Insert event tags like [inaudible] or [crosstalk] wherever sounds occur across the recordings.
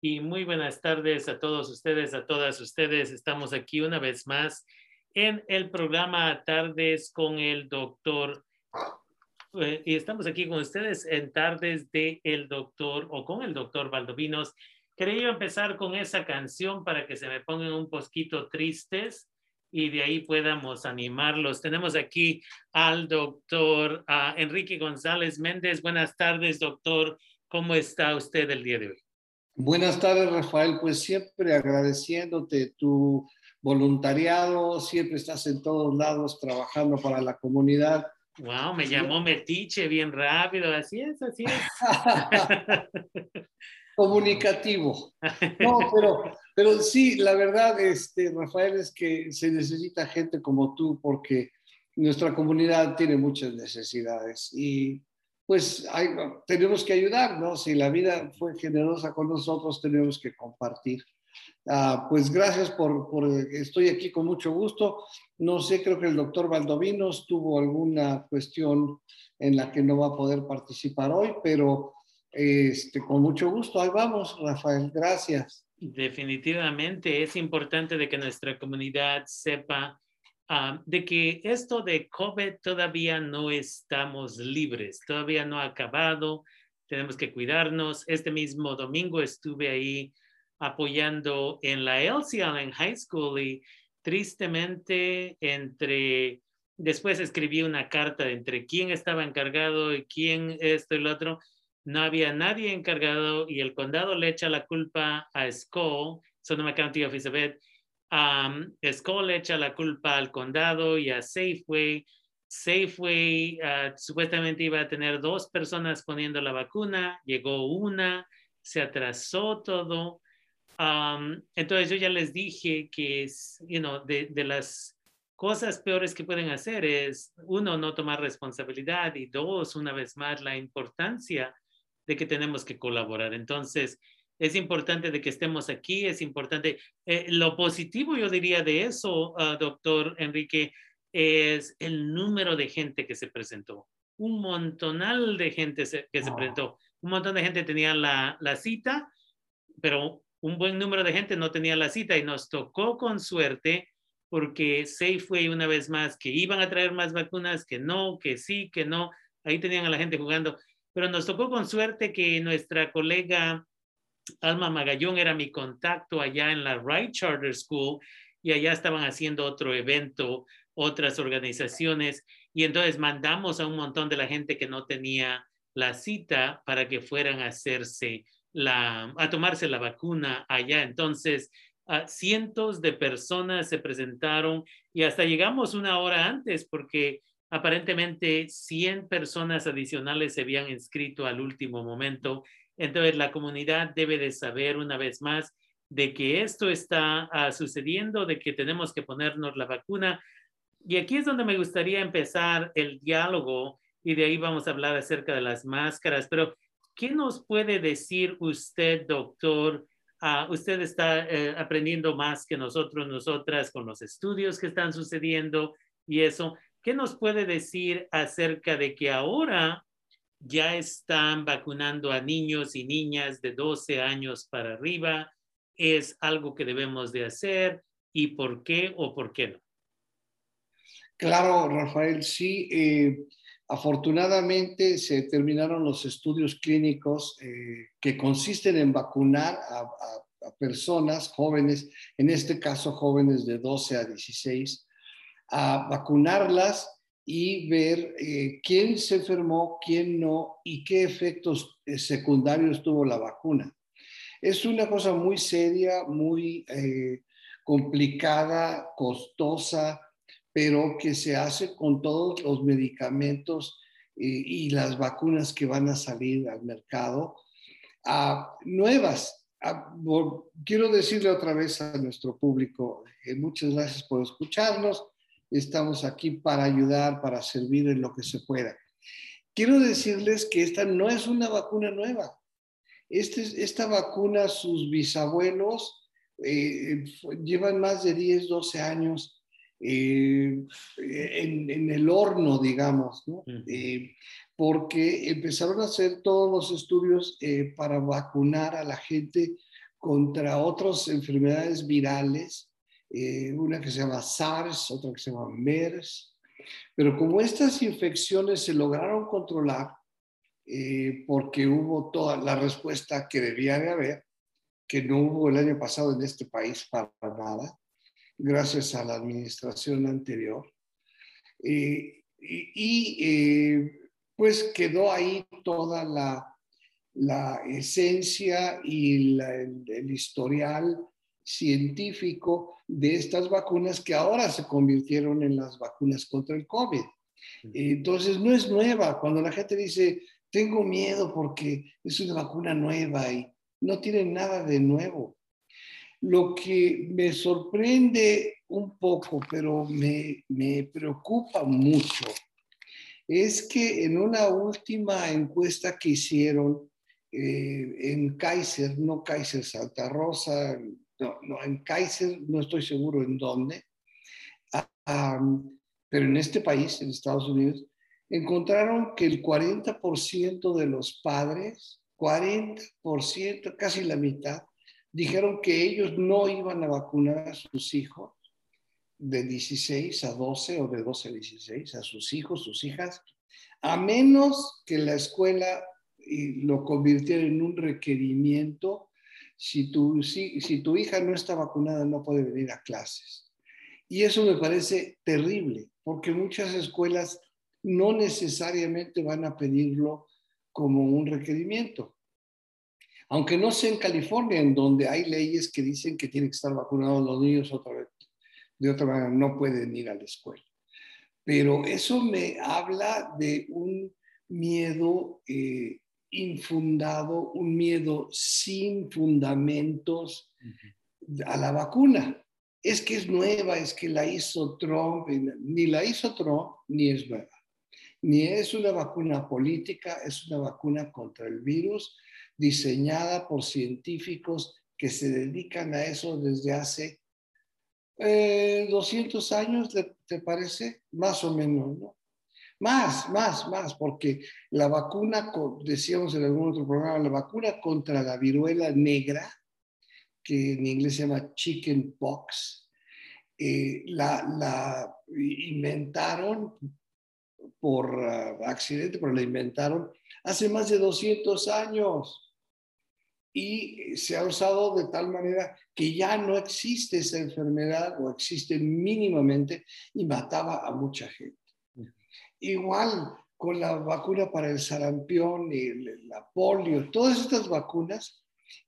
y muy buenas tardes a todos ustedes, a todas ustedes. Estamos aquí una vez más en el programa Tardes con el doctor. Eh, y estamos aquí con ustedes en Tardes de el doctor o con el doctor Valdovinos. Quería empezar con esa canción para que se me pongan un poquito tristes y de ahí podamos animarlos. Tenemos aquí al doctor Enrique González Méndez. Buenas tardes, doctor. ¿Cómo está usted el día de hoy? Buenas tardes, Rafael. Pues siempre agradeciéndote tu voluntariado, siempre estás en todos lados trabajando para la comunidad. Wow, me llamó Metiche bien rápido, así es, así es. [laughs] Comunicativo. No, pero, pero sí, la verdad, este, Rafael, es que se necesita gente como tú porque nuestra comunidad tiene muchas necesidades y pues tenemos que ayudarnos. Si la vida fue generosa con nosotros, tenemos que compartir. Ah, pues gracias por, por, estoy aquí con mucho gusto. No sé, creo que el doctor Valdovinos tuvo alguna cuestión en la que no va a poder participar hoy, pero este, con mucho gusto. Ahí vamos, Rafael. Gracias. Definitivamente es importante de que nuestra comunidad sepa Ah, de que esto de COVID todavía no estamos libres, todavía no ha acabado, tenemos que cuidarnos. Este mismo domingo estuve ahí apoyando en la Elsie Allen High School y tristemente entre, después escribí una carta entre quién estaba encargado y quién esto y lo otro. No había nadie encargado y el condado le echa la culpa a Skull, Sonoma County of Ed, Um, Skoll echa la culpa al condado y a Safeway. Safeway uh, supuestamente iba a tener dos personas poniendo la vacuna, llegó una, se atrasó todo. Um, entonces yo ya les dije que you know, de, de, las cosas peores que pueden hacer es, uno, no tomar responsabilidad y dos, una vez más, la importancia de que tenemos que colaborar. Entonces, es importante de que estemos aquí, es importante. Eh, lo positivo, yo diría, de eso, ah, doctor Enrique, es el número de gente que se presentó. Un montonal de gente que se presentó. Un montón de gente tenía la, la cita, pero un buen número de gente no tenía la cita y nos tocó con suerte porque fue una vez más que iban a traer más vacunas, que no, que sí, que no. Ahí tenían a la gente jugando. Pero nos tocó con suerte que nuestra colega Alma Magallón era mi contacto allá en la Wright Charter School y allá estaban haciendo otro evento, otras organizaciones y entonces mandamos a un montón de la gente que no tenía la cita para que fueran a hacerse la, a tomarse la vacuna allá. Entonces, cientos de personas se presentaron y hasta llegamos una hora antes porque aparentemente 100 personas adicionales se habían inscrito al último momento entonces, la comunidad debe de saber una vez más de que esto está ah, sucediendo, de que tenemos que ponernos la vacuna. Y aquí es donde me gustaría empezar el diálogo y de ahí vamos a hablar acerca de las máscaras. Pero, ¿qué nos puede decir usted, doctor? Ah, usted está eh, aprendiendo más que nosotros, nosotras, con los estudios que están sucediendo y eso. ¿Qué nos puede decir acerca de que ahora ya están vacunando a niños y niñas de 12 años para arriba. ¿Es algo que debemos de hacer? ¿Y por qué o por qué no? Claro, Rafael, sí. Eh, afortunadamente se terminaron los estudios clínicos eh, que consisten en vacunar a, a, personas jóvenes, en este caso jóvenes de 12 a 16, a vacunarlas y ver eh, quién se enfermó, quién no y qué efectos eh, secundarios tuvo la vacuna. Es una cosa muy seria, muy eh, complicada, costosa, pero que se hace con todos los medicamentos y las vacunas que van a salir al mercado, a nuevas. quiero decirle otra vez a nuestro público, muchas gracias por escucharnos estamos aquí para ayudar, para servir en lo que se pueda. Quiero decirles que esta no es una vacuna nueva. Este, esta vacuna, sus bisabuelos eh, llevan más de 10, 12 años eh, en, el horno, digamos, eh, porque empezaron a hacer todos los estudios para vacunar a la gente contra otras enfermedades virales, eh, una que se llama SARS, otra que se llama MERS. Pero como estas infecciones se lograron controlar, eh, porque hubo toda la respuesta que debía de haber, que no hubo el año pasado en este país para nada, gracias a la administración anterior. Eh, y, eh, pues quedó ahí toda la, la esencia y el, historial científico de estas vacunas que ahora se convirtieron en las vacunas contra el COVID. Entonces no es nueva. Cuando la gente dice, tengo miedo porque es una vacuna nueva y no tiene nada de nuevo. Lo que me sorprende un poco, pero me, preocupa mucho, es que en una última encuesta que hicieron eh, en Kaiser, no Kaiser Santa Rosa, no, en Kaiser, no estoy seguro en dónde, pero en este país, en Estados Unidos, encontraron que el 40% de los padres 40%, casi la mitad, dijeron que ellos no iban a vacunar a sus hijos de 16 a 12 o de 12 a 16, a sus hijos, sus hijas, a menos que la escuela lo convirtiera en un requerimiento. Si tu, si, si tu hija no está vacunada, no puede venir a clases. Y eso me parece terrible, porque muchas escuelas no necesariamente van a pedirlo como un requerimiento. Aunque no sea en California, en donde hay leyes que dicen que tienen que estar vacunados los niños otra vez, de otra manera no pueden ir a la escuela. Pero eso me habla de un miedo eh, infundado, un miedo sin fundamentos a la vacuna. Es que es nueva, es que la hizo Trump, ni la hizo Trump, ni es nueva ni es una vacuna política, es una vacuna contra el virus diseñada por científicos que se dedican a eso desde hace 200 eh, años, ¿te parece? Más o menos, ¿no? Más, más, más, porque la vacuna, decíamos en algún otro programa, la vacuna contra la viruela negra, que en inglés se llama chicken pox, eh, la, inventaron por ah, accidente, pero la inventaron hace más de 200 años. Y se ha usado de tal manera que ya no existe esa enfermedad o existe mínimamente y mataba a mucha gente. Igual con la vacuna para el sarampión y la polio, todas estas vacunas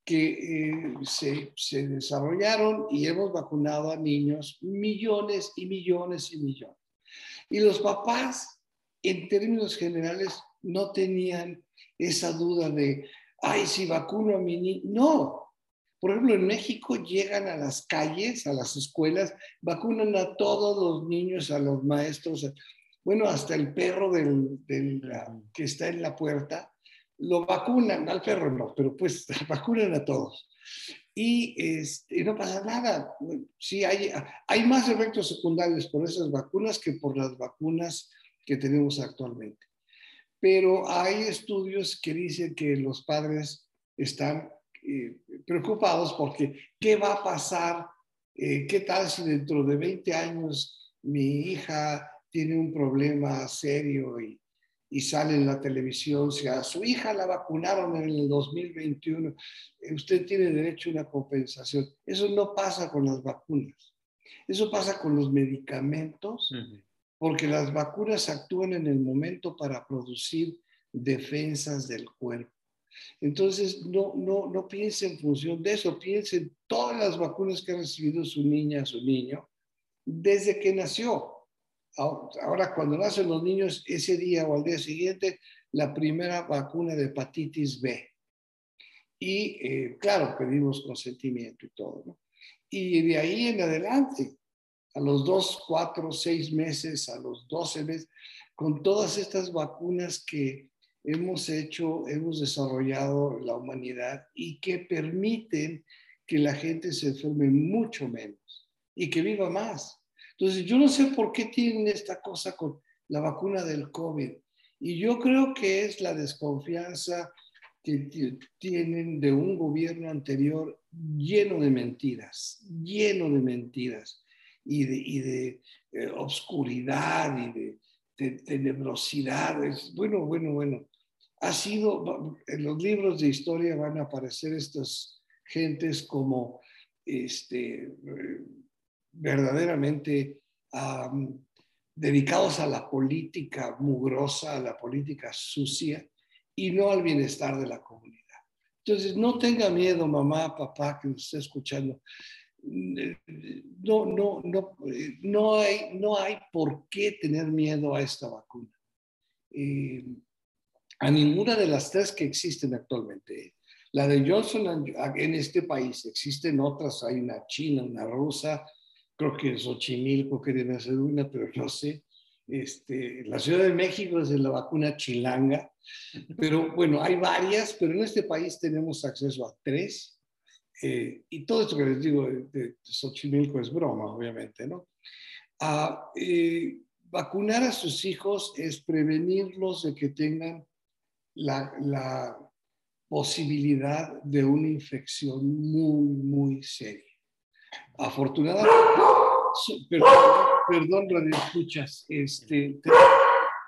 que eh, se, se desarrollaron y hemos vacunado a niños millones y millones y millones. Y los papás en términos generales no tenían esa duda de, ay, si vacuno a mi niño. No. Por ejemplo, en México llegan a las calles, a las escuelas, vacunan a todos los niños, a los maestros, bueno, hasta el perro del, que está en la puerta, lo vacunan, al perro no, pero pues [laughs] vacunan a todos. Y, este, no pasa nada. Sí, hay, hay más efectos secundarios por esas vacunas que por las vacunas que tenemos actualmente. Pero hay estudios que dicen que los padres están eh, preocupados porque ¿qué va a pasar? Eh, ¿Qué tal si dentro de 20 años mi hija tiene un problema serio y, y sale en la televisión? Si a su hija la vacunaron en el 2021, eh, usted tiene derecho a una compensación. Eso no pasa con las vacunas. Eso pasa con los medicamentos porque las vacunas actúan en el momento para producir defensas del cuerpo. Entonces, no, no, no piense en función de eso, piense en todas las vacunas que ha recibido su niña, su niño, desde que nació. Ahora, cuando nacen los niños, ese día o al día siguiente, la primera vacuna de hepatitis B. Y eh, claro, pedimos consentimiento y todo. ¿no? Y de ahí en adelante, a los dos, cuatro, seis meses, a los doce meses, con todas estas vacunas que hemos hecho, hemos desarrollado la humanidad y que permiten que la gente se enferme mucho menos y que viva más. Entonces, yo no sé por qué tienen esta cosa con la vacuna del COVID. Y yo creo que es la desconfianza que tienen de un gobierno anterior lleno de mentiras, lleno de mentiras y de, y de eh, obscuridad y de, tenebrosidad. bueno, bueno, bueno. Ha sido, en los libros de historia van a aparecer estas gentes como este, verdaderamente dedicados a la política mugrosa, a la política sucia y no al bienestar de la comunidad. Entonces, no tenga miedo, mamá, papá, que nos esté escuchando. No, no, no, no, hay, no hay por qué tener miedo a esta vacuna. Eh, a ninguna de las tres que existen actualmente. La de Johnson en este país, existen otras, hay una china, una rusa, creo que en Xochimilco que debe ser una, pero no sé. Este, la Ciudad de México es de la vacuna chilanga, pero bueno, hay varias, pero en este país tenemos acceso a tres. Eh, y todo esto que les digo de, Xochimilco es broma, obviamente, ¿no? Ah, eh, vacunar a sus hijos es prevenirlos de que tengan la posibilidad de una infección muy, muy seria. Afortunadamente, perdón, perdón Radio Escuchas, este,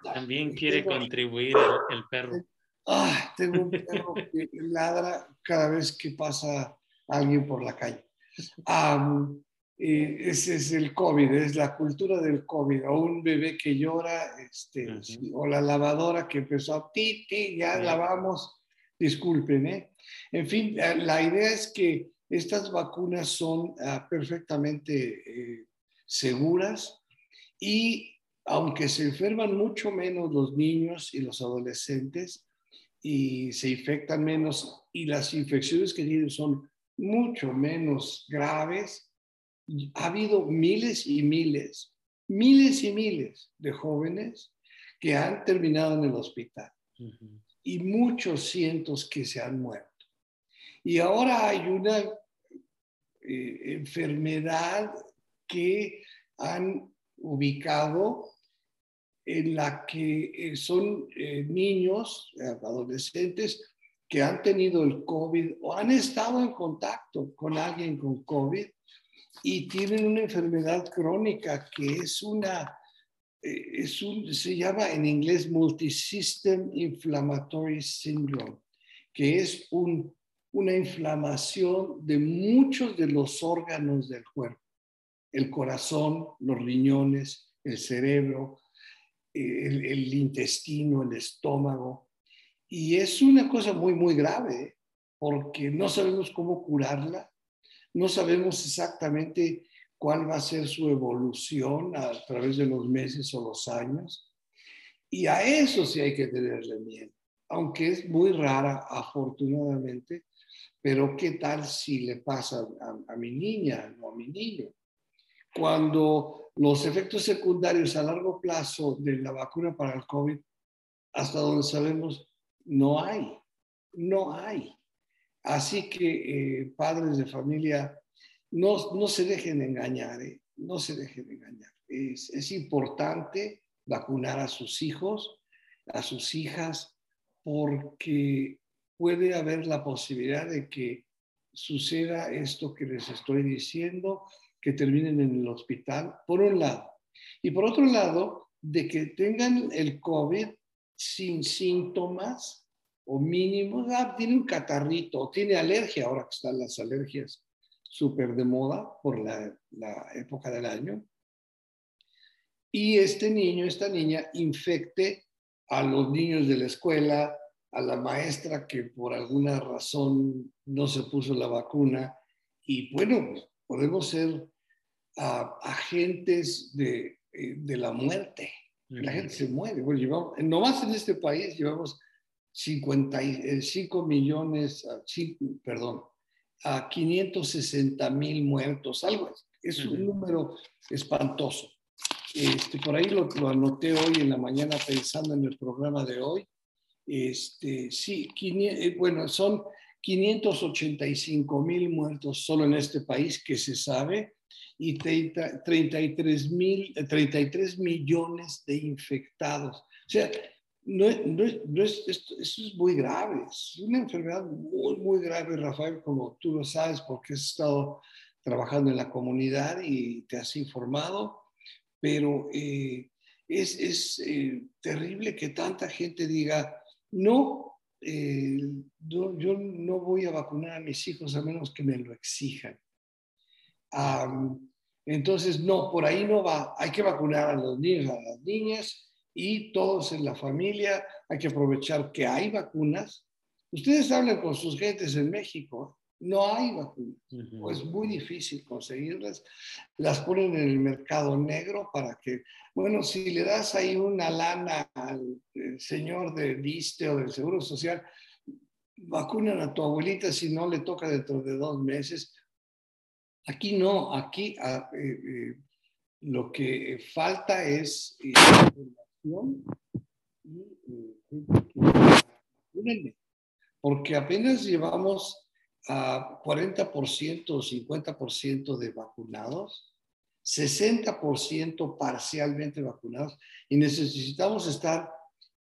también quiere contribuir el, perro. Ah, tengo un perro que ladra cada vez que pasa alguien por la calle. Eh, ese es el COVID, es la cultura del COVID, o un bebé que llora, este, o la lavadora que empezó a ti, ti, ya lavamos, disculpen, ¿eh? En fin, la idea es que estas vacunas son ah, perfectamente eh, seguras y aunque se enferman mucho menos los niños y los adolescentes y se infectan menos y las infecciones que tienen son mucho menos graves, ha habido miles y miles, miles y miles de jóvenes que han terminado en el hospital y muchos cientos que se han muerto. Y ahora hay una eh, enfermedad que han ubicado en la que eh, son eh, niños, adolescentes, que han tenido el COVID o han estado en contacto con alguien con COVID y tienen una enfermedad crónica que es una, es un, se llama en inglés Multisystem Inflammatory Syndrome, que es un una inflamación de muchos de los órganos del cuerpo, el corazón, los riñones, el cerebro, el, intestino, el estómago. Y es una cosa muy, muy grave, porque no sabemos cómo curarla, no sabemos exactamente cuál va a ser su evolución a través de los meses o los años. Y a eso sí hay que tenerle miedo, aunque es muy rara, afortunadamente, pero ¿qué tal si le pasa a, mi niña o a mi niño? Cuando los efectos secundarios a largo plazo de la vacuna para el COVID, hasta donde sabemos, no hay, no hay. Así que eh, padres de familia, no, no se dejen engañar, eh, no se dejen engañar. Es, es importante vacunar a sus hijos, a sus hijas, porque puede haber la posibilidad de que suceda esto que les estoy diciendo, que terminen en el hospital, por un lado. Y por otro lado, de que tengan el COVID sin síntomas o mínimos, ah, tiene un catarrito tiene alergia, ahora que están las alergias súper de moda por la, la época del año. Y este niño, esta niña, infecte a los niños de la escuela, a la maestra que por alguna razón no se puso la vacuna. Y bueno, podemos ser ah, agentes de, eh, de, la muerte. La gente se muere. Bueno, llevamos, nomás en este país llevamos 55 millones, ah, perdón, a 560 mil muertos, algo. Es un número espantoso. Este, por ahí lo, lo, anoté hoy en la mañana pensando en el programa de hoy este, sí, eh, bueno, son 585 mil muertos solo en este país que se sabe y 33, mil, 33 millones de infectados. O sea, no, no, no es, esto, es muy grave, es una enfermedad muy, muy grave, Rafael, como tú lo sabes, porque has estado trabajando en la comunidad y te has informado, pero eh, es, es eh, terrible que tanta gente diga, no, eh, yo no voy a vacunar a mis hijos a menos que me lo exijan. entonces, no, por ahí no va, hay que vacunar a los niños, a las niñas, y todos en la familia hay que aprovechar que hay vacunas. Ustedes hablan con sus gentes en México, no hay vacunas, es muy difícil conseguirlas. Las ponen en el mercado negro para que, bueno, si le das ahí una lana al señor del ISTE o del Seguro Social, vacunan a tu abuelita si no le toca dentro de dos meses. Aquí no, aquí ah, eh, eh, lo que falta es eh, porque apenas llevamos a 40% o 50% de vacunados, 60% parcialmente vacunados y necesitamos estar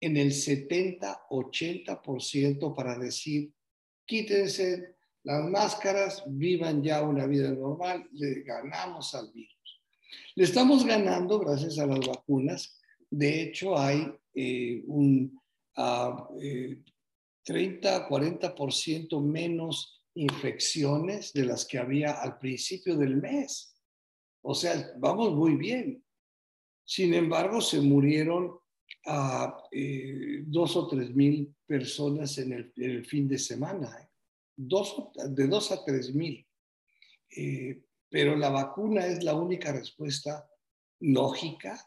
en el 70-80% para decir, quítense las máscaras, vivan ya una vida normal, le ganamos al virus. Le estamos ganando gracias a las vacunas de hecho, hay eh, un 30-40% ah, eh, menos infecciones de las que había al principio del mes. O sea, vamos muy bien. Sin embargo, se murieron a eh, dos o tres mil personas en el, fin de semana. Dos, de dos a tres mil. pero la vacuna es la única respuesta lógica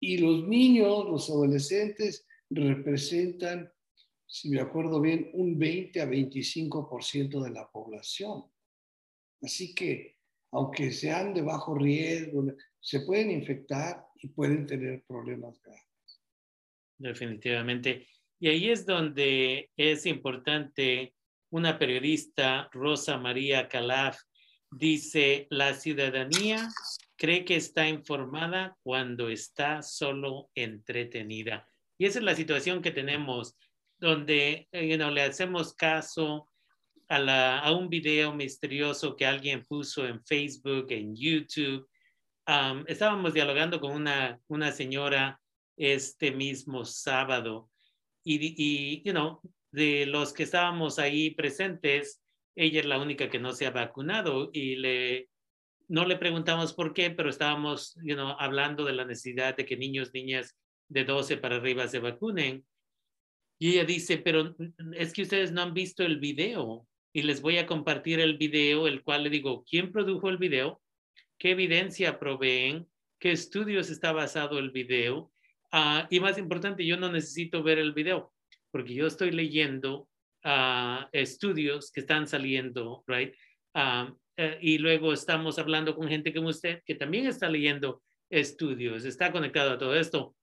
y los niños, los adolescentes, representan, si me acuerdo bien, un 20 a 25% de la población. Así que, aunque sean de bajo riesgo, se pueden infectar y pueden tener problemas graves. Definitivamente. Y ahí es donde es importante, una periodista, Rosa María Calaf, dice, la ciudadanía cree que está informada cuando está solo entretenida. Y esa es la situación que tenemos, donde eh, le hacemos caso a, la, a, un video misterioso que alguien puso en Facebook, en YouTube. estábamos dialogando con una, una señora este mismo sábado y, y you know, de los que estábamos ahí presentes, ella es la única que no se ha vacunado y le no le preguntamos por qué, pero estábamos you know, hablando de la necesidad de que niños, niñas de 12 para arriba se vacunen. Y ella dice, pero es que ustedes no han visto el video y les voy a compartir el video, el cual le digo, ¿quién produjo el video? ¿Qué evidencia proveen? ¿Qué estudios está basado el video? Ah, y más importante, yo no necesito ver el video porque yo estoy leyendo uh, estudios que están saliendo, right? Uh, eh, y luego estamos hablando con gente como usted que también está leyendo estudios, está conectado a todo esto.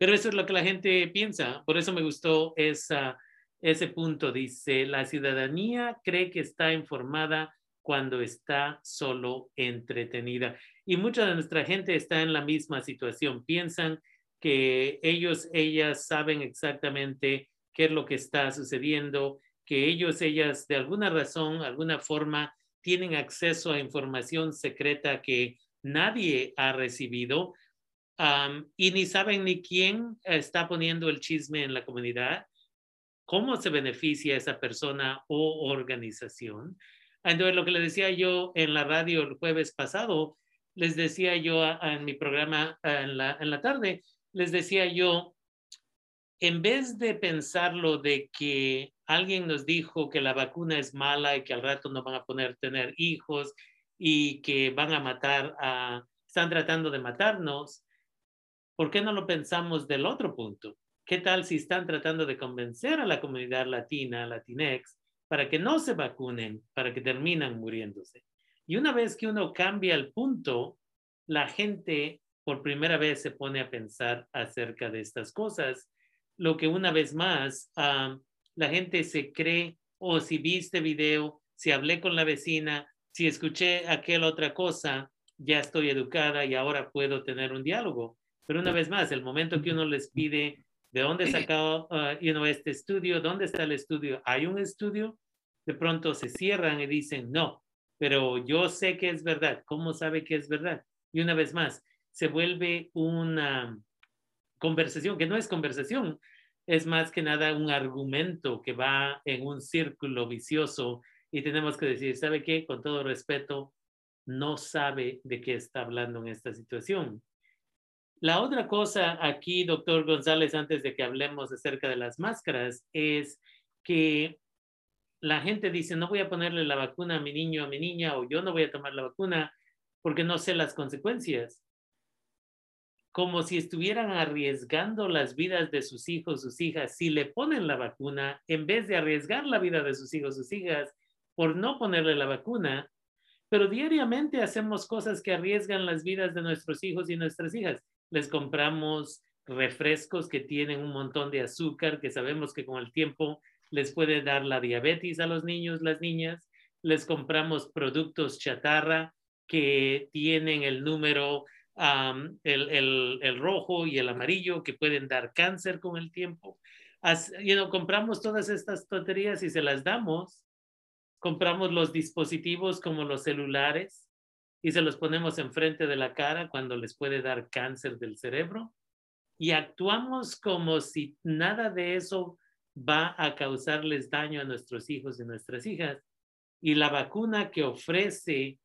Pero eso es lo que la gente piensa. Por eso me gustó esa, ese punto. Dice, la ciudadanía cree que está informada cuando está solo entretenida. Y mucha de nuestra gente está en la misma situación. Piensan que ellos, ellas saben exactamente qué es lo que está sucediendo, que ellos, ellas, de alguna razón, alguna forma, tienen acceso a información secreta que nadie ha recibido y ni saben ni quién está poniendo el chisme en la comunidad, cómo se beneficia esa persona o organización. Entonces, lo que le decía yo en la radio el jueves pasado, les decía yo en mi programa en la, en la tarde, les decía yo, en vez de pensarlo de que alguien nos dijo que la vacuna es mala y que al rato no van a poder tener hijos y que van a matar a, están tratando de matarnos, ¿por qué no lo pensamos del otro punto? ¿Qué tal si están tratando de convencer a la comunidad latina, latinex, para que no se vacunen, para que terminan muriéndose? Y una vez que uno cambia el punto, la gente por primera vez se pone a pensar acerca de estas cosas lo que una vez más la gente se cree, o oh, si viste video, si hablé con la vecina, si escuché aquella otra cosa, ya estoy educada y ahora puedo tener un diálogo. Pero una vez más, el momento que uno les pide ¿De dónde sacó uh, you este estudio? ¿Dónde está el estudio? ¿Hay un estudio? De pronto se cierran y dicen, no, pero yo sé que es verdad. ¿Cómo sabe que es verdad? Y una vez más, se vuelve una conversación que no es conversación, es más que nada un argumento que va en un círculo vicioso y tenemos que decir, ¿sabe qué? Con todo respeto, no sabe de qué está hablando en esta situación. La otra cosa aquí, doctor González, antes de que hablemos acerca de las máscaras, es que la gente dice, no voy a ponerle la vacuna a mi niño, a mi niña, o yo no voy a tomar la vacuna porque no sé las consecuencias. Como si estuvieran arriesgando las vidas de sus hijos, sus hijas, si le ponen la vacuna, en vez de arriesgar la vida de sus hijos, sus hijas, por no ponerle la vacuna, pero diariamente hacemos cosas que arriesgan las vidas de nuestros hijos y nuestras hijas les compramos refrescos que tienen un montón de azúcar, que sabemos que con el tiempo les puede dar la diabetes a los niños, las niñas. Les compramos productos chatarra que tienen el número, el, rojo y el amarillo, que pueden dar cáncer con el tiempo. As, compramos todas estas tonterías y se las damos. Compramos los dispositivos como los celulares y se los ponemos enfrente de la cara cuando les puede dar cáncer del cerebro y actuamos como si nada de eso va a causarles daño a nuestros hijos y nuestras hijas. Y la vacuna que ofrece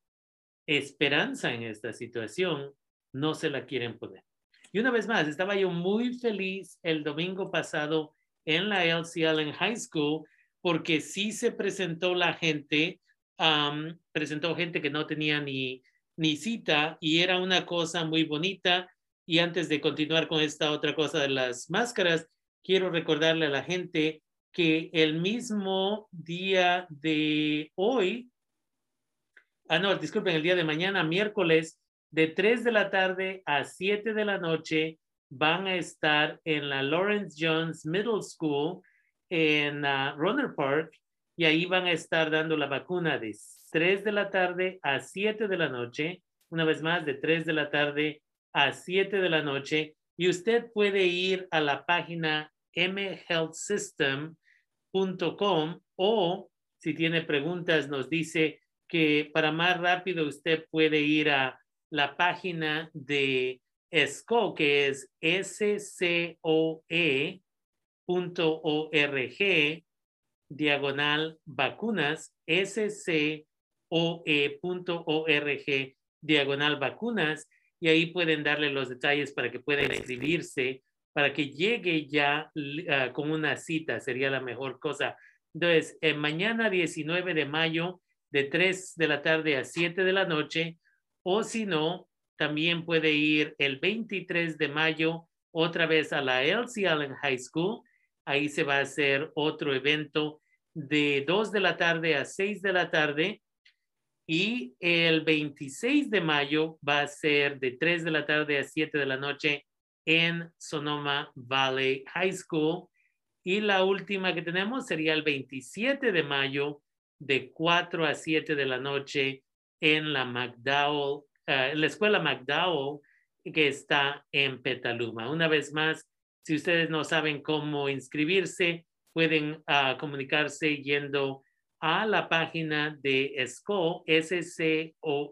esperanza en esta situación, no se la quieren poner. Y una vez más, estaba yo muy feliz el domingo pasado en la LCL en High School porque sí se presentó la gente presentó gente que no tenía ni, ni cita y era una cosa muy bonita. Y antes de continuar con esta otra cosa de las máscaras, quiero recordarle a la gente que el mismo día de hoy, ah, no, disculpen, el día de mañana, miércoles, de 3 de la tarde a 7 de la noche, van a estar en la Lawrence Jones Middle School en uh, Runner Park y ahí van a estar dando la vacuna de 3 de la tarde a 7 de la noche, una vez más de 3 de la tarde a 7 de la noche. Y usted puede ir a la página mhealthsystem.com o si tiene preguntas nos dice que para más rápido usted puede ir a la página de SCO que es scoe.org diagonal vacunas, scoe.org diagonal vacunas, y ahí pueden darle los detalles para que puedan inscribirse, para que llegue ya ah, con una cita, sería la mejor cosa. Entonces, eh, mañana 19 de mayo, de 3 de la tarde a 7 de la noche, o si no, también puede ir el 23 de mayo otra vez a la Elsie Allen High School Ahí se va a hacer otro evento de 2 de la tarde a 6 de la tarde. Y el 26 de mayo va a ser de 3 de la tarde a 7 de la noche en Sonoma Valley High School. Y la última que tenemos sería el 27 de mayo de 4 a 7 de la noche en la McDowell, eh, la escuela McDowell que está en Petaluma. Una vez más, si ustedes no saben cómo inscribirse, pueden uh, comunicarse yendo a la página de SCO, scoe.org,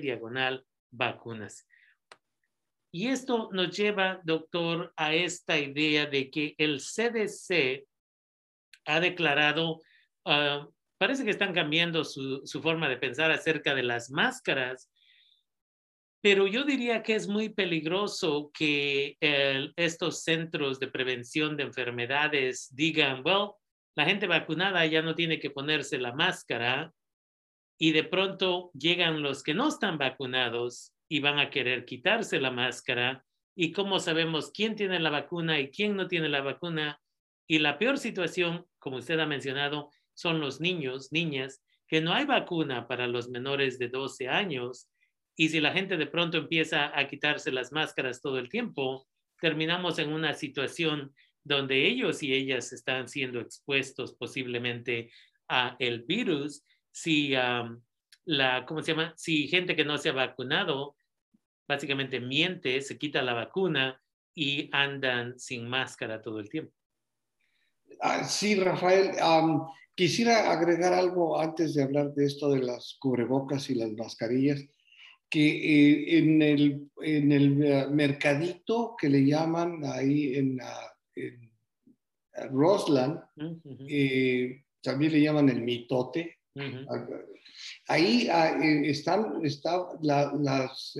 diagonal vacunas. Y esto nos lleva, doctor, a esta idea de que el CDC ha declarado, uh, parece que están cambiando su, forma de pensar acerca de las máscaras pero yo diría que es muy peligroso que estos centros de prevención de enfermedades digan, well, la gente vacunada ya no tiene que ponerse la máscara y de pronto llegan los que no están vacunados y van a querer quitarse la máscara. ¿Y cómo sabemos quién tiene la vacuna y quién no tiene la vacuna? Y la peor situación, como usted ha mencionado, son los niños, niñas, que no hay vacuna para los menores de 12 años y si la gente de pronto empieza a quitarse las máscaras todo el tiempo, terminamos en una situación donde ellos y ellas están siendo expuestos posiblemente a el virus. Si la, ¿cómo se llama? Si gente que no se ha vacunado básicamente miente, se quita la vacuna y andan sin máscara todo el tiempo. Ah, sí, Rafael, quisiera agregar algo antes de hablar de esto de las cubrebocas y las mascarillas, que eh, en, el, en el eh, mercadito que le llaman ahí en, en Rosland, eh, también le llaman el mitote, ahí ah, están, están las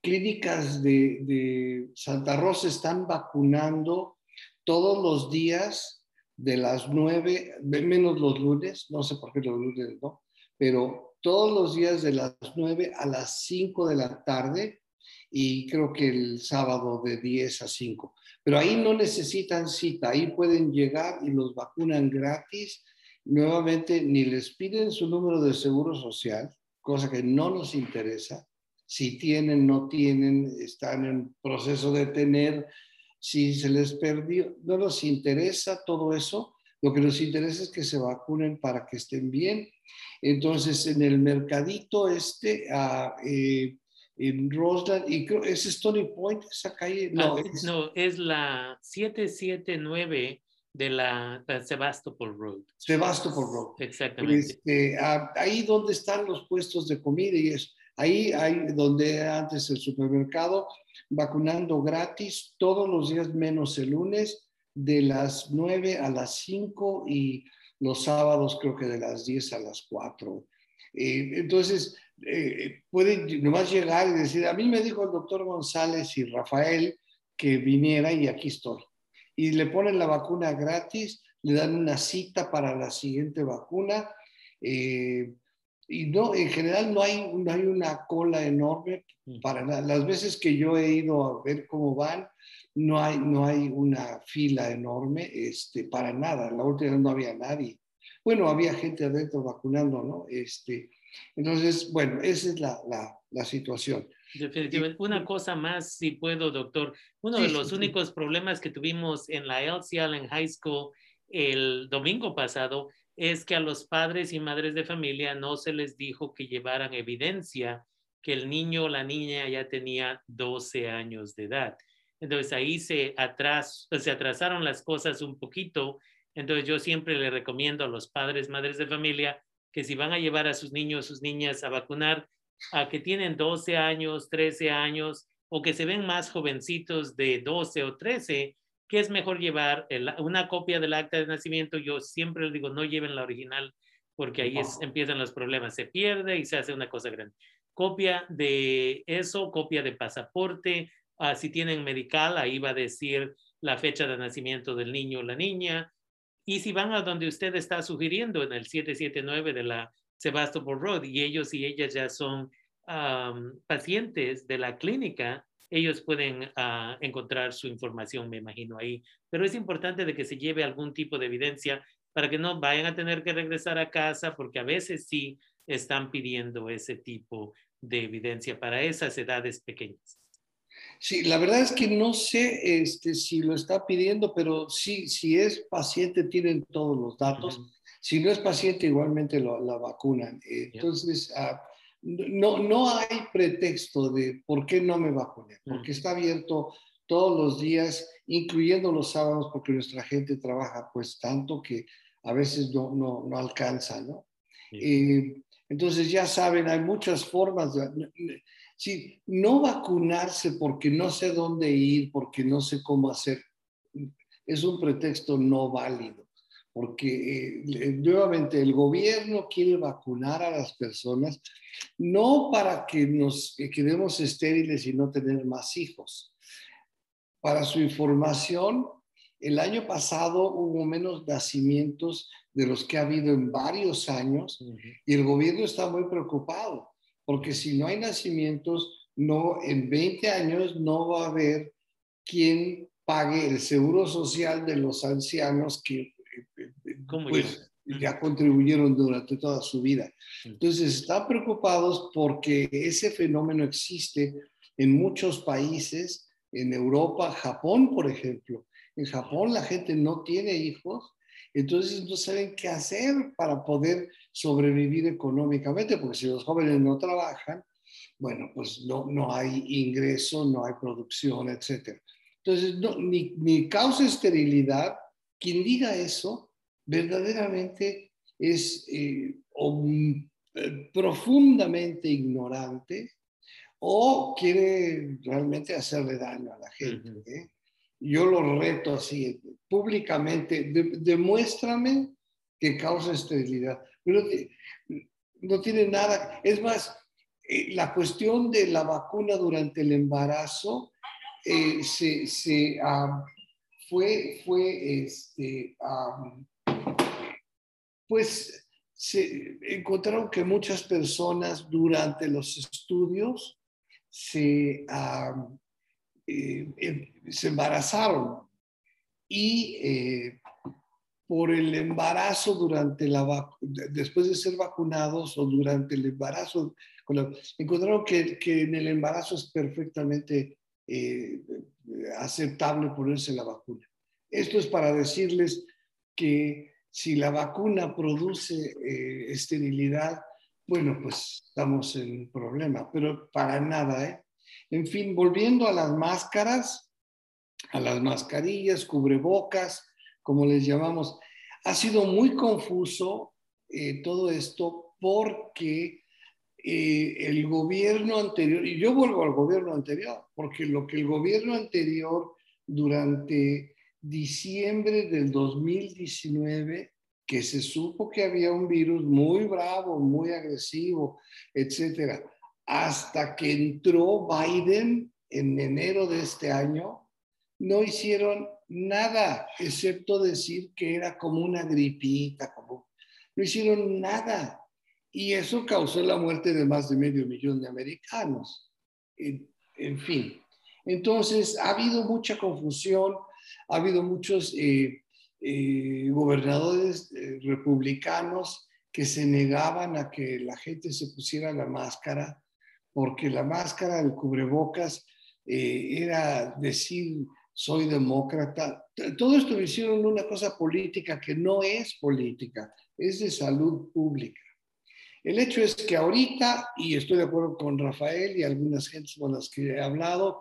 clínicas de, de Santa Rosa están vacunando todos los días de las nueve, menos los lunes, no sé por qué los lunes no, pero todos los días de las nueve a las cinco de la tarde y creo que el sábado de 10 a 5. Pero ahí no necesitan cita, ahí pueden llegar y los vacunan gratis. Nuevamente, ni les piden su número de seguro social, cosa que no nos interesa. Si tienen, no tienen, están en proceso de tener, si se les perdió, no nos interesa todo eso. Lo que nos interesa es que se vacunen para que estén bien. Entonces, en el mercadito este, eh, en Roseland, y creo, ¿es Stony Point esa calle? No, ah, es, no, es la 779 de la, Sebastopol Road. Sebastopol Road. Exactamente. Este, ah, ahí donde están los puestos de comida y eso. Ahí hay donde antes el supermercado, vacunando gratis todos los días menos el lunes, de las 9 a las 5 y los sábados creo que de las 10 a las 4. Eh, entonces, eh, pueden nomás llegar y decir, a mí me dijo el doctor González y Rafael que viniera y aquí estoy. Y le ponen la vacuna gratis, le dan una cita para la siguiente vacuna. Eh, y no, en general no hay, no hay una cola enorme para nada. Las veces que yo he ido a ver cómo van, no hay, no hay una fila enorme este, para nada. La última no había nadie. Bueno, había gente adentro vacunando, ¿no? Este, entonces, bueno, esa es la, la, la situación. Definitivamente. Una cosa más, si puedo, doctor. Uno de los únicos problemas que tuvimos en la LC Allen High School el domingo pasado es que a los padres y madres de familia no se les dijo que llevaran evidencia que el niño o la niña ya tenía 12 años de edad. Entonces ahí se, atras, se atrasaron las cosas un poquito. Entonces yo siempre le recomiendo a los padres, madres de familia, que si van a llevar a sus niños, sus niñas a vacunar, a que tienen 12 años, 13 años o que se ven más jovencitos de 12 o 13, que es mejor llevar una copia del acta de nacimiento. Yo siempre les digo, no lleven la original porque ahí empiezan los problemas. Se pierde y se hace una cosa grande. Copia de eso, copia de pasaporte. Ah, si tienen medical, ahí va a decir la fecha de nacimiento del niño o la niña. Y si van a donde usted está sugiriendo, en el 779 de la Sebastopol Road, y ellos y ellas ya son pacientes de la clínica, ellos pueden ah, encontrar su información, me imagino, ahí. Pero es importante de que se lleve algún tipo de evidencia para que no vayan a tener que regresar a casa, porque a veces sí están pidiendo ese tipo de evidencia para esas edades pequeñas. Sí, la verdad es que no sé este, si lo está pidiendo, pero sí, si es paciente tienen todos los datos. Si no es paciente, igualmente lo, la vacunan. Entonces, ah, no, no hay pretexto de por qué no me vacuné, porque está abierto todos los días, incluyendo los sábados, porque nuestra gente trabaja pues tanto que a veces no, no, no alcanza, ¿no? Eh, entonces ya saben, hay muchas formas de... Sí, no vacunarse porque no sé dónde ir, porque no sé cómo hacer, es un pretexto no válido, porque eh, nuevamente el gobierno quiere vacunar a las personas no para que nos quedemos estériles y no tener más hijos. Para su información, el año pasado hubo menos nacimientos de los que ha habido en varios años y el gobierno está muy preocupado porque si no hay nacimientos, no, en 20 años no va a haber quien pague el seguro social de los ancianos que pues, ya contribuyeron durante toda su vida. Entonces, están preocupados porque ese fenómeno existe en muchos países, en Europa, Japón, por ejemplo. En Japón la gente no tiene hijos, entonces no saben qué hacer para poder sobrevivir económicamente, porque si los jóvenes no trabajan, bueno, pues no, no hay ingreso, no hay producción, etc. Entonces, no, ni, ni causa esterilidad. Quien diga eso verdaderamente es eh, eh, profundamente ignorante o quiere realmente hacerle daño a la gente. ¿eh? Yo lo reto así, públicamente, demuéstrame que causa esterilidad. Pero no tiene nada, es más, la cuestión de la vacuna durante el embarazo se, se fue, fue este, pues se encontraron que muchas personas durante los estudios se, eh, em, se embarazaron y eh, por el embarazo durante la después de ser vacunados o durante el embarazo encontraron que, que, en el embarazo es perfectamente eh, aceptable ponerse la vacuna. Esto es para decirles que si la vacuna produce eh, esterilidad, bueno, pues estamos en un problema, pero para nada, ¿eh? En fin, volviendo a las máscaras, a las mascarillas, cubrebocas, como les llamamos, ha sido muy confuso eh, todo esto porque eh, el gobierno anterior, y yo vuelvo al gobierno anterior, porque lo que el gobierno anterior durante diciembre del 2019 que se supo que había un virus muy bravo, muy agresivo, etcétera, hasta que entró Biden en enero de este año, no hicieron nada, excepto decir que era como una gripita, como no hicieron nada. Y eso causó la muerte de más de medio millón de americanos. En, en fin, entonces ha habido mucha confusión ha habido muchos eh, eh, gobernadores eh, republicanos que se negaban a que la gente se pusiera la máscara, porque la máscara, el cubrebocas, era decir, soy demócrata. Todo esto lo hicieron una cosa política que no es política, es de salud pública. El hecho es que ahorita, y estoy de acuerdo con Rafael y algunas gentes con las que he hablado,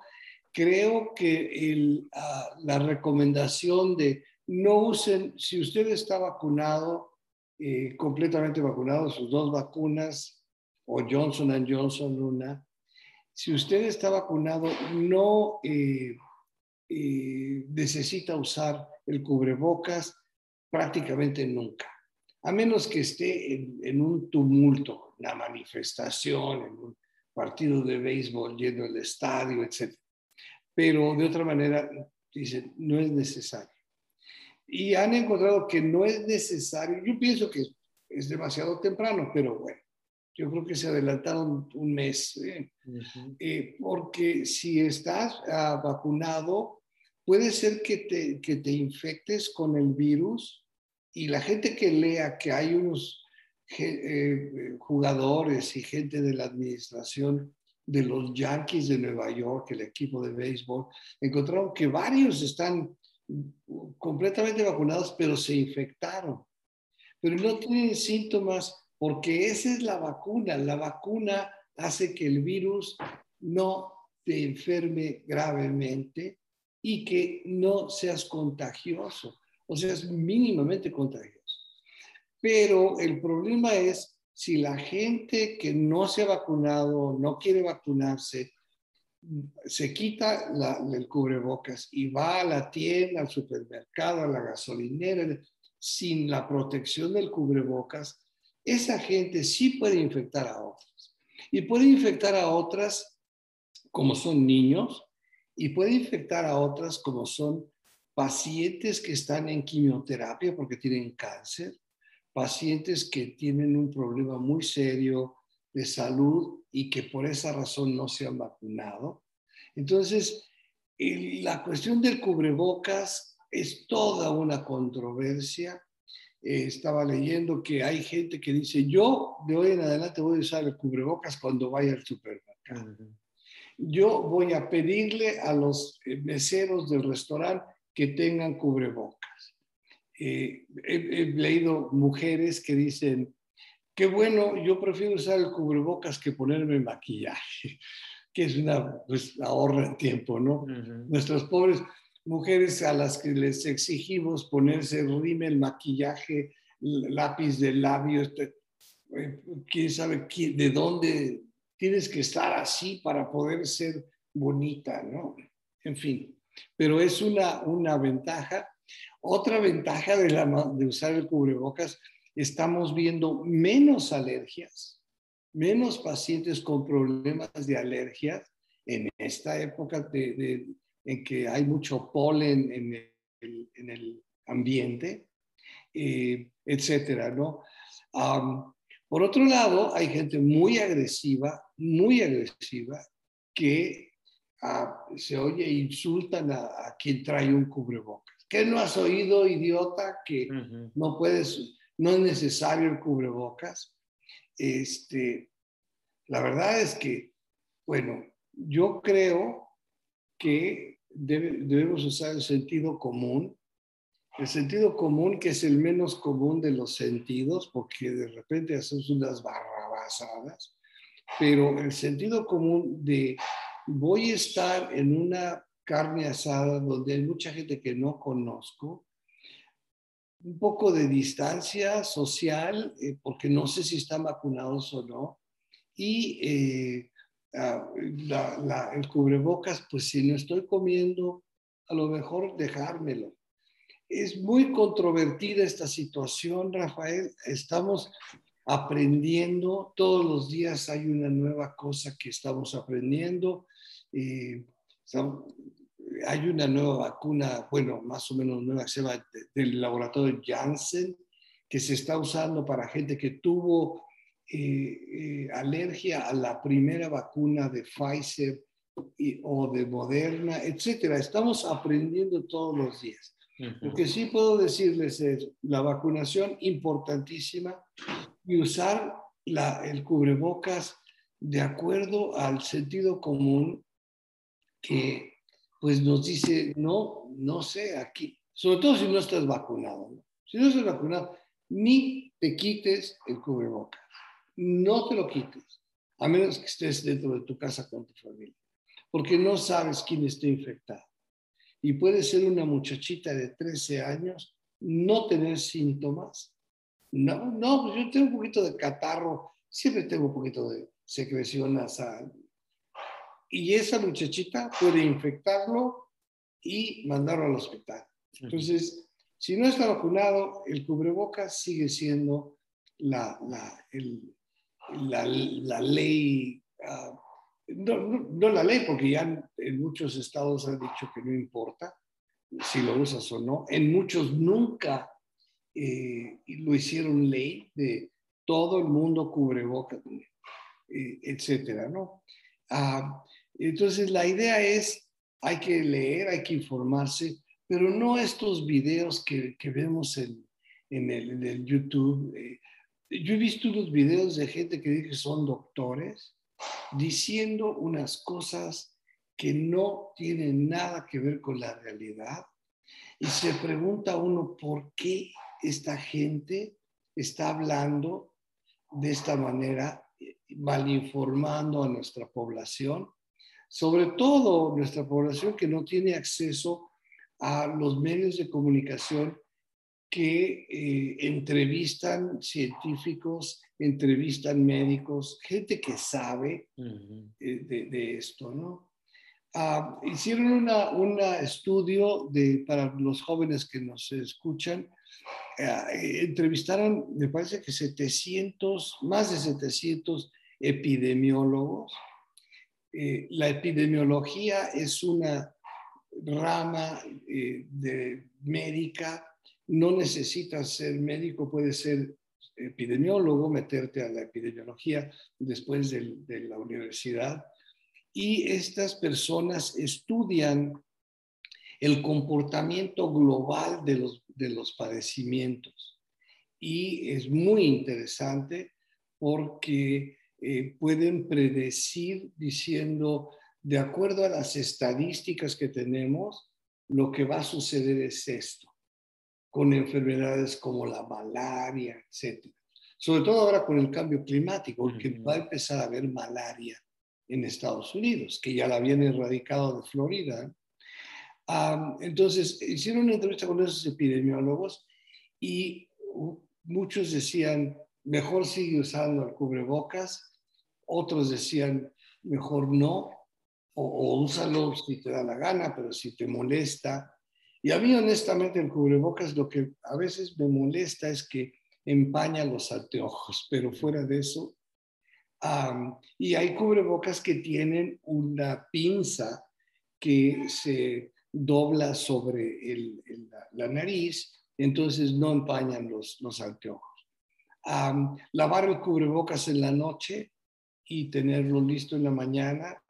creo que ah, la recomendación de no usen, si usted está vacunado, eh, completamente vacunado, sus dos vacunas, o Johnson Johnson una, si usted está vacunado, no eh, eh, necesita usar el cubrebocas prácticamente nunca, a menos que esté en, en un tumulto, una manifestación, en un partido de béisbol yendo al estadio, etc pero de otra manera dicen, no es necesario. Y han encontrado que no es necesario, yo pienso que es demasiado temprano, pero bueno, yo creo que se adelantaron un mes, ¿eh? Eh, porque si estás ah, vacunado, puede ser que te, que te infectes con el virus y la gente que lea que hay unos eh, jugadores y gente de la administración de los Yankees de Nueva York, el equipo de béisbol, encontraron que varios están completamente vacunados, pero se infectaron. Pero no tienen síntomas porque esa es la vacuna. La vacuna hace que el virus no te enferme gravemente y que no seas contagioso, o sea, es mínimamente contagioso. Pero el problema es si la gente que no se ha vacunado, no quiere vacunarse, se quita el cubrebocas y va a la tienda, al supermercado, a la gasolinera, sin la protección del cubrebocas, esa gente sí puede infectar a otras. Y puede infectar a otras como son niños y puede infectar a otras como son pacientes que están en quimioterapia porque tienen cáncer pacientes que tienen un problema muy serio de salud y que por esa razón no se han vacunado. Entonces, la cuestión del cubrebocas es toda una controversia. Eh, estaba leyendo que hay gente que dice, yo de hoy en adelante voy a usar el cubrebocas cuando vaya al supermercado. Yo voy a pedirle a los eh, meseros del restaurante que tengan cubrebocas. Eh, he, leído mujeres que dicen, qué bueno, yo prefiero usar el cubrebocas que ponerme maquillaje. [laughs] que es una, pues ahorra en tiempo, ¿no? Nuestras pobres mujeres a las que les exigimos ponerse rímel, maquillaje, lápiz de labios, este, eh, quién sabe de dónde tienes que estar así para poder ser bonita, ¿no? En fin, pero es una, una ventaja. Otra ventaja de, la, de usar el cubrebocas, estamos viendo menos alergias, menos pacientes con problemas de alergias en esta época de, en que hay mucho polen en el, en el ambiente, eh, etcétera, ¿no? por otro lado, hay gente muy agresiva, muy agresiva, que ah, se oye insultan a, quien trae un cubrebocas. ¿Qué no has oído, idiota? Que no puedes, no es necesario el cubrebocas. Este, la verdad es que, bueno, yo creo que debemos usar el sentido común, el sentido común que es el menos común de los sentidos, porque de repente hacemos unas barrabasadas, pero el sentido común de voy a estar en una carne asada donde hay mucha gente que no conozco, un poco de distancia social, eh, porque no sé si están vacunados o no, y eh, el cubrebocas, pues si no estoy comiendo, a lo mejor dejármelo. Es muy controvertida esta situación, Rafael. Estamos aprendiendo, todos los días hay una nueva cosa que estamos aprendiendo. Eh, hay una nueva vacuna, bueno, más o menos nueva, que se llama del laboratorio Janssen, que se está usando para gente que tuvo eh, eh, alergia a la primera vacuna de Pfizer o de Moderna, etcétera. Estamos aprendiendo todos los días. Lo que sí puedo decirles es la vacunación importantísima y usar la, el cubrebocas de acuerdo al sentido común que pues nos dice, no, no sé, aquí, sobre todo si no estás vacunado. Si no estás vacunado, ni te quites el cubrebocas no te lo quites, a menos que estés dentro de tu casa con tu familia, porque no sabes quién está infectado. Y puede ser una muchachita de 13 años, no tener síntomas. No, no, pues yo tengo un poquito de catarro, siempre tengo un poquito de secreción nasal. Y esa muchachita puede infectarlo y mandarlo al hospital. Entonces, si no está vacunado, el cubrebocas sigue siendo la, la, el, la, la ley, ah, no, no, la ley, porque ya en, muchos estados han dicho que no importa si lo usas o no. En muchos nunca eh, lo hicieron ley de todo el mundo cubre boca, eh, etcétera, ¿no? Ah, entonces la idea es, hay que leer, hay que informarse, pero no estos videos que, que vemos en, en, el, YouTube. Eh, yo he visto unos videos de gente que dice que son doctores diciendo unas cosas que no tienen nada que ver con la realidad. Y se pregunta uno por qué esta gente está hablando de esta manera, malinformando a nuestra población, sobre todo nuestra población que no tiene acceso a los medios de comunicación que eh, entrevistan científicos, entrevistan médicos, gente que sabe eh, de, esto, ¿no? Ah, hicieron un estudio de, para los jóvenes que nos escuchan, ah, entrevistaron, me parece que 700, más de 700 epidemiólogos. Eh, la epidemiología es una rama de médica no necesitas ser médico, puedes ser epidemiólogo, meterte a la epidemiología después de, la universidad. Y estas personas estudian el comportamiento global de los padecimientos. Y es muy interesante porque eh, pueden predecir diciendo, de acuerdo a las estadísticas que tenemos, lo que va a suceder es esto con enfermedades como la malaria, etc. Sobre todo ahora con el cambio climático, porque va a empezar a haber malaria en Estados Unidos, que ya la habían erradicado de Florida. entonces, hicieron una entrevista con esos epidemiólogos y muchos decían, mejor sigue usando el cubrebocas, otros decían, mejor no, o, o úsalo si te da la gana, pero si te molesta. Y a mí honestamente el cubrebocas lo que a veces me molesta es que empaña los anteojos, pero fuera de eso. y hay cubrebocas que tienen una pinza que se dobla sobre la, nariz, entonces no empañan los, los anteojos. lavar el cubrebocas en la noche y tenerlo listo en la mañana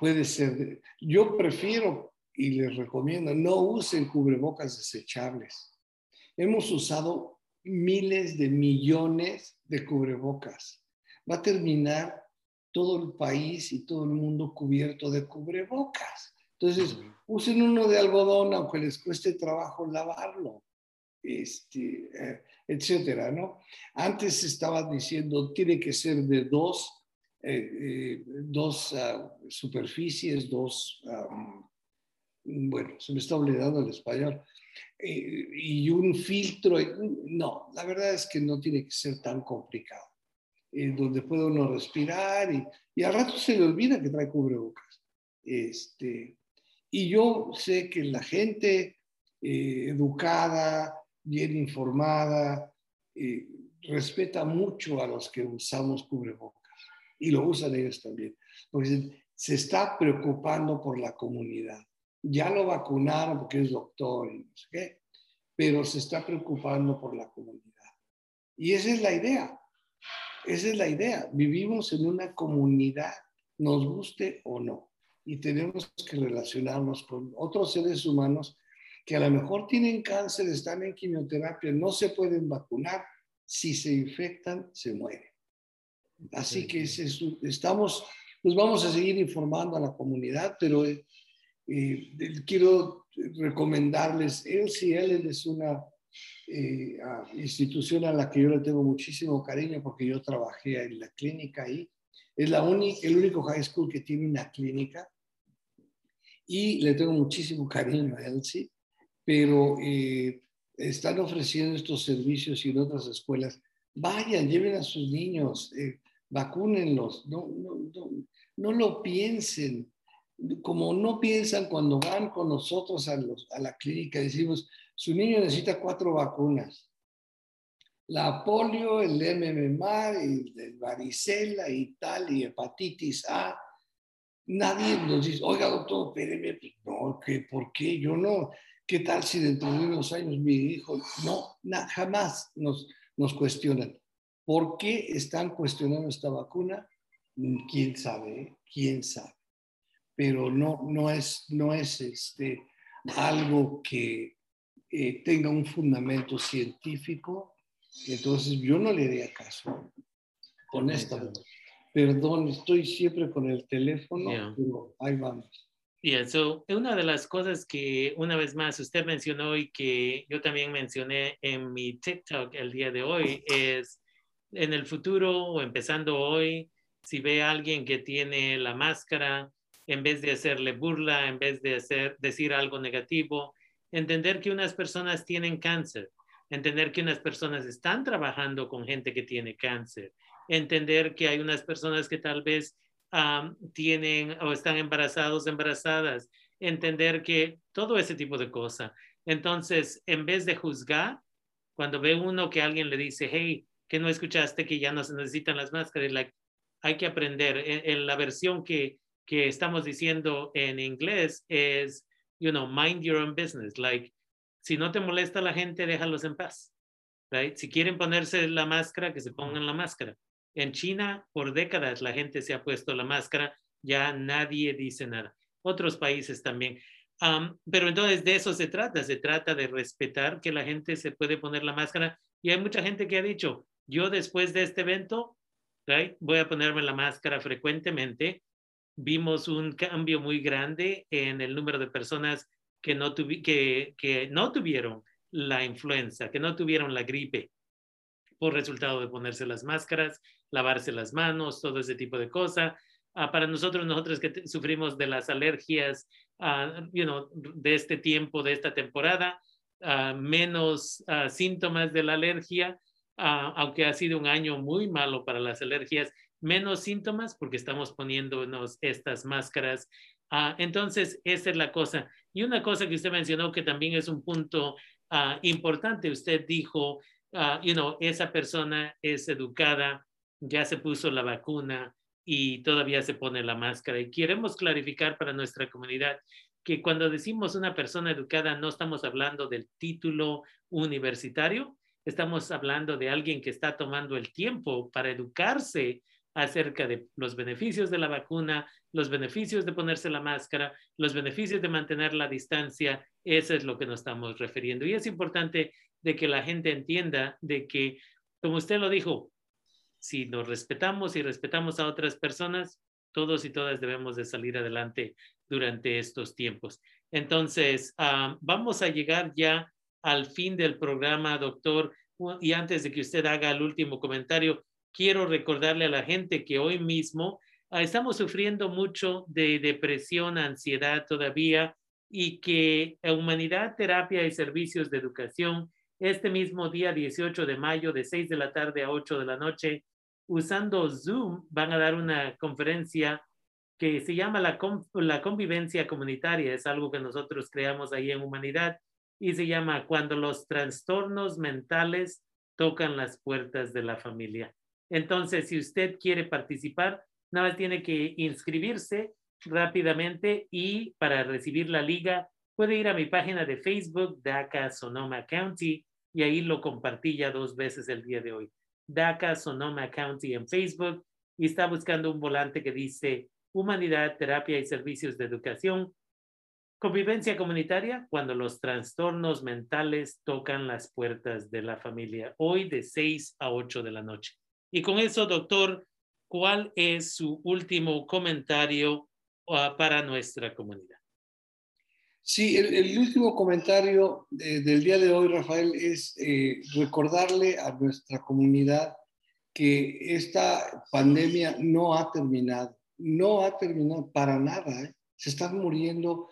puede ser. Yo prefiero y les recomiendo, no usen cubrebocas desechables. Hemos usado miles de millones de cubrebocas. Va a terminar todo el país y todo el mundo cubierto de cubrebocas. Entonces, usen uno de algodón, aunque les cueste trabajo lavarlo, este, eh, etcétera, ¿no? Antes estaba diciendo, tiene que ser de dos, eh, eh, dos ah, superficies, dos, bueno, se me está olvidando el español, eh, y un filtro. No, la verdad es que no tiene que ser tan complicado. En donde puede uno respirar y, y, al rato se le olvida que trae cubrebocas. Este, y yo sé que la gente eh, educada, bien informada, eh, respeta mucho a los que usamos cubrebocas y lo usan ellos también, porque se está preocupando por la comunidad ya lo vacunaron porque es doctor y no sé qué, pero se está preocupando por la comunidad. Y esa es la idea, esa es la idea. Vivimos en una comunidad, nos guste o no, y tenemos que relacionarnos con otros seres humanos que a lo mejor tienen cáncer, están en quimioterapia, no se pueden vacunar, si se infectan, se mueren. Así que estamos, pues vamos a seguir informando a la comunidad, pero eh, quiero recomendarles, LCL es una eh, institución a la que yo le tengo muchísimo cariño porque yo trabajé en la clínica ahí. Es la el único high school que tiene una clínica y le tengo muchísimo cariño a Elsie, pero eh, están ofreciendo estos servicios y en otras escuelas. Vayan, lleven a sus niños, eh, vacúnenlos, no, no, no, no lo piensen como no piensan cuando van con nosotros a, la clínica, decimos, su niño necesita cuatro vacunas. La polio, el MMR, el varicela y tal, y hepatitis A. Nadie nos dice, oiga doctor, espéreme, no, ¿qué, ¿por qué? Yo no. ¿Qué tal si dentro de unos años mi hijo? No, jamás nos, nos cuestionan. ¿Por qué están cuestionando esta vacuna? ¿Quién sabe? ¿Quién sabe? pero no, no, es, no es este, algo que eh, tenga un fundamento científico. Entonces yo no le haría caso, honestamente. Perdón, estoy siempre con el teléfono, pero ahí vamos. Y eso, una de las cosas que una vez más usted mencionó y que yo también mencioné en mi TikTok el día de hoy es en el futuro o empezando hoy, si ve a alguien que tiene la máscara, en vez de hacerle burla, en vez de hacer, decir algo negativo, entender que unas personas tienen cáncer, entender que unas personas están trabajando con gente que tiene cáncer, entender que hay unas personas que tal vez tienen o están embarazados, embarazadas, entender que todo ese tipo de cosas. Entonces, en vez de juzgar, cuando ve uno que alguien le dice, hey, que no escuchaste que ya no se necesitan las máscaras, hay que aprender. en la versión que que estamos diciendo en inglés es, you know, mind your own business. Like, si no te molesta la gente, déjalos en paz. Right? Si quieren ponerse la máscara, que se pongan la máscara. En China, por décadas, la gente se ha puesto la máscara, ya nadie dice nada. Otros países también. Um, pero entonces de eso se trata, se trata de respetar que la gente se puede poner la máscara. Y hay mucha gente que ha dicho, yo después de este evento, voy a ponerme la máscara frecuentemente vimos un cambio muy grande en el número de personas que no, que, que no tuvieron la influenza, que no tuvieron la gripe por resultado de ponerse las máscaras, lavarse las manos, todo ese tipo de cosas. Ah, para nosotros, nosotros que sufrimos de las alergias uh, you know, de este tiempo, de esta temporada, uh, menos síntomas de la alergia, aunque ha sido un año muy malo para las alergias, menos síntomas porque estamos poniéndonos estas máscaras. entonces, esa es la cosa. Y una cosa que usted mencionó que también es un punto importante, usted dijo, you know, esa persona es educada, ya se puso la vacuna, y todavía se pone la máscara. Y queremos clarificar para nuestra comunidad que cuando decimos una persona educada no estamos hablando del título universitario, estamos hablando de alguien que está tomando el tiempo para educarse acerca de los beneficios de la vacuna, los beneficios de ponerse la máscara, los beneficios de mantener la distancia. Eso es lo que nos estamos refiriendo. Y es importante de que la gente entienda de que, como usted lo dijo, si nos respetamos y respetamos a otras personas, todos y todas debemos de salir adelante durante estos tiempos. Entonces, ah, vamos a llegar ya al fin del programa, doctor. Y antes de que usted haga el último comentario, quiero recordarle a la gente que hoy mismo ah, estamos sufriendo mucho de depresión, ansiedad todavía y que Humanidad, Terapia y Servicios de Educación este mismo día 18 de mayo de 6 de la tarde a 8 de la noche, usando Zoom, van a dar una conferencia que se llama la, la convivencia comunitaria. Es algo que nosotros creamos ahí en Humanidad y se llama Cuando los trastornos mentales tocan las puertas de la familia. Entonces, si usted quiere participar, nada más tiene que inscribirse rápidamente y para recibir la liga puede ir a mi página de Facebook, DACA Sonoma County, y ahí lo compartí ya dos veces el día de hoy. DACA Sonoma County en Facebook y está buscando un volante que dice Humanidad, Terapia y Servicios de Educación. Convivencia comunitaria cuando los trastornos mentales tocan las puertas de la familia, hoy de 6 a 8 de la noche. Y con eso, doctor, ¿cuál es su último comentario uh, para nuestra comunidad? Sí, el, último comentario del día de hoy, Rafael, es eh, recordarle a nuestra comunidad que esta pandemia no ha terminado, no ha terminado para nada. ¿eh? Se están muriendo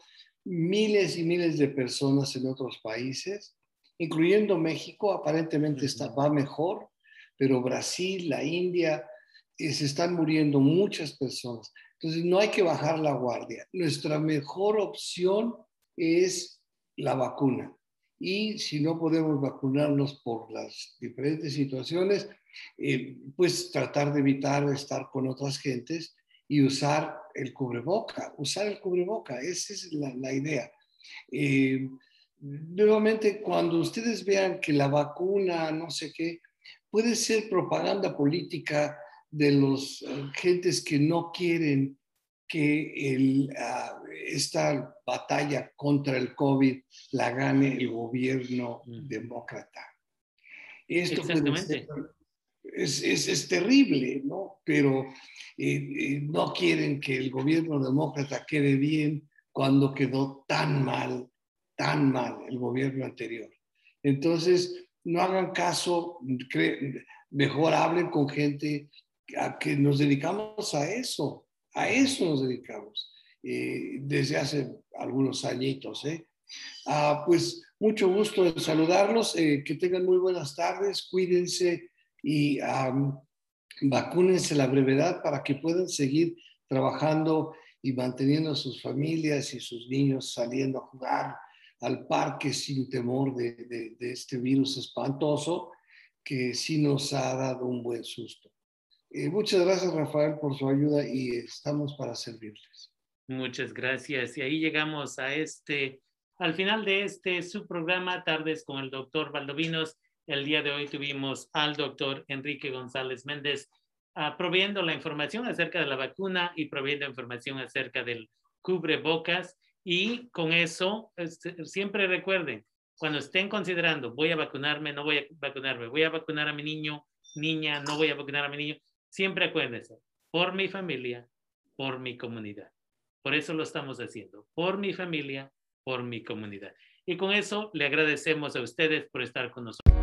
miles y miles de personas en otros países, incluyendo México, aparentemente está, va mejor, pero Brasil, la India, eh, se están muriendo muchas personas. Entonces no hay que bajar la guardia. Nuestra mejor opción es la vacuna. Y si no podemos vacunarnos por las diferentes situaciones, eh, pues tratar de evitar estar con otras gentes y usar el cubreboca, usar el cubreboca, esa es la, idea. Eh, nuevamente, cuando ustedes vean que la vacuna, no sé qué, puede ser propaganda política de los eh, gentes que no quieren que el, ah, esta batalla contra el COVID la gane el gobierno mm. demócrata. Esto es, es, es, terrible, ¿no? Pero eh, eh, no quieren que el gobierno demócrata quede bien cuando quedó tan mal, tan mal el gobierno anterior. Entonces, no hagan caso, mejor hablen con gente a que nos dedicamos a eso, a eso nos dedicamos eh, desde hace algunos añitos. ¿eh? Ah, pues mucho gusto en saludarlos, eh, que tengan muy buenas tardes, cuídense y vacúnense la brevedad para que puedan seguir trabajando y manteniendo a sus familias y sus niños saliendo a jugar al parque sin temor de este virus espantoso que sí nos ha dado un buen susto. Eh, muchas gracias, Rafael, por su ayuda y estamos para servirles. Muchas gracias. Y ahí llegamos a este, al final de este su programa, Tardes con el doctor Valdovinos. El día de hoy tuvimos al doctor Enrique González Méndez uh, la información acerca de la vacuna y proveyendo información acerca del cubrebocas. Y con eso, este, siempre recuerden, cuando estén considerando, voy a vacunarme, no voy a vacunarme, voy a vacunar a mi niño, niña, no voy a vacunar a mi niño, Siempre acuérdense, por mi familia, por mi comunidad. Por eso lo estamos haciendo, por mi familia, por mi comunidad. Y con eso le agradecemos a ustedes por estar con nosotros.